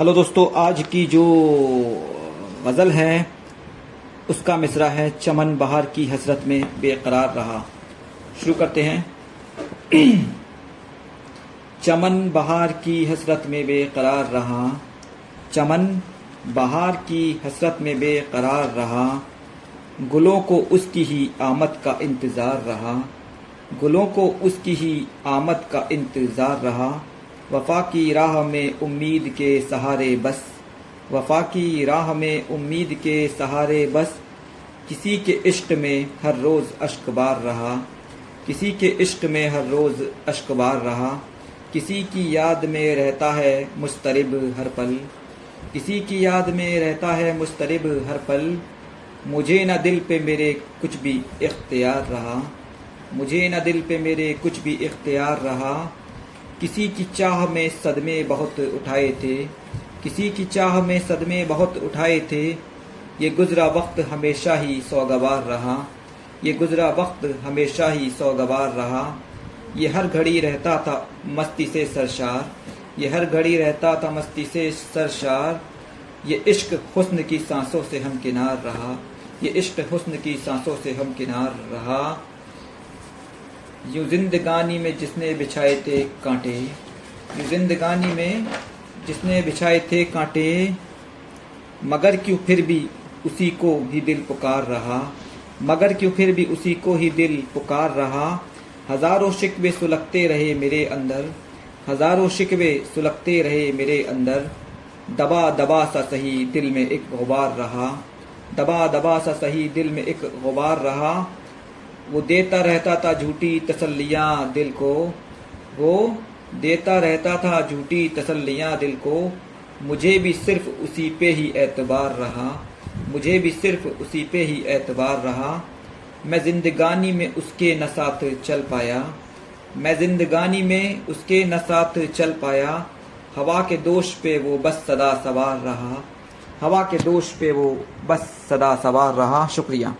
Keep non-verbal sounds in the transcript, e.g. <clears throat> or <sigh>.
Hello दोस्तों, आज की जो गज़ल है, उसका मिसरा है चमन बहार की हसरत में बेकरार रहा। शुरू करते हैं। <clears throat> चमन बहार की हसरत में बेकरार रहा। चमन बहार की हसरत में बेकरार रहा। गुलों को उसकी ही आमद का इंतज़ार रहा। गुलों को उसकी ही आमद का इंतज़ार रहा। वफा की राह में उम्मीद के सहारे बस। वफा की राह में उम्मीद के सहारे बस। किसी के इश्क में हर रोज़ अश्कबार रहा। किसी के इश्क में हर रोज़ अश्कबार रहा। किसी की याद में रहता है मुस्तरब हर पल। किसी की याद में रहता है मुस्तरब हर पल। मुझे न दिल पे मेरे कुछ भी इख्तियार रहा। मुझे न दिल पे मेरे कुछ भी इख्तियार रहा। किसी की चाह में सदमे बहुत उठाए थे, किसी की चाह में सदमे बहुत उठाए थे, ये गुज़रा वक्त हमेशा ही सौगवार रहा, ये गुज़रा वक्त हमेशा ही सौगवार रहा। ये हर घड़ी रहता था मस्ती से सरशार, ये हर घड़ी रहता था मस्ती से सरशार। ये इश्क हुस्न की सांसों से हम किनार रहा, ये इश्क हुस्न की सांसों से हम किनार रहा। यूँ जिंदगानी में जिसने बिछाए थे कांटे, यूँ जिंदगानी में जिसने बिछाए थे कांटे, मगर क्यों फिर भी उसी को ही दिल पुकार रहा, मगर क्यों फिर भी उसी को ही दिल पुकार रहा, हज़ारों शिकवे सुलगते रहे मेरे अंदर, हज़ारों शिकवे सुलगते रहे मेरे अंदर, दबा दबा सा सही दिल में एक गुबार रहा, दबा दबा सा सही दिल में एक गुबार रहा वो देता रहता था झूठी तसल्लियाँ दिल को। वो देता रहता था झूठी तसल्लियाँ दिल को। मुझे भी सिर्फ़ उसी पे ही एतबार रहा। मुझे भी सिर्फ़ उसी पे ही एतबार रहा। मैं जिंदगानी में उसके न साथ चल पाया। मैं जिंदगानी में उसके न साथ चल पाया। हवा के दोष पे वो बस सदा सवार रहा। हवा के दोष पे वो बस सदा सवार रहा। शुक्रिया।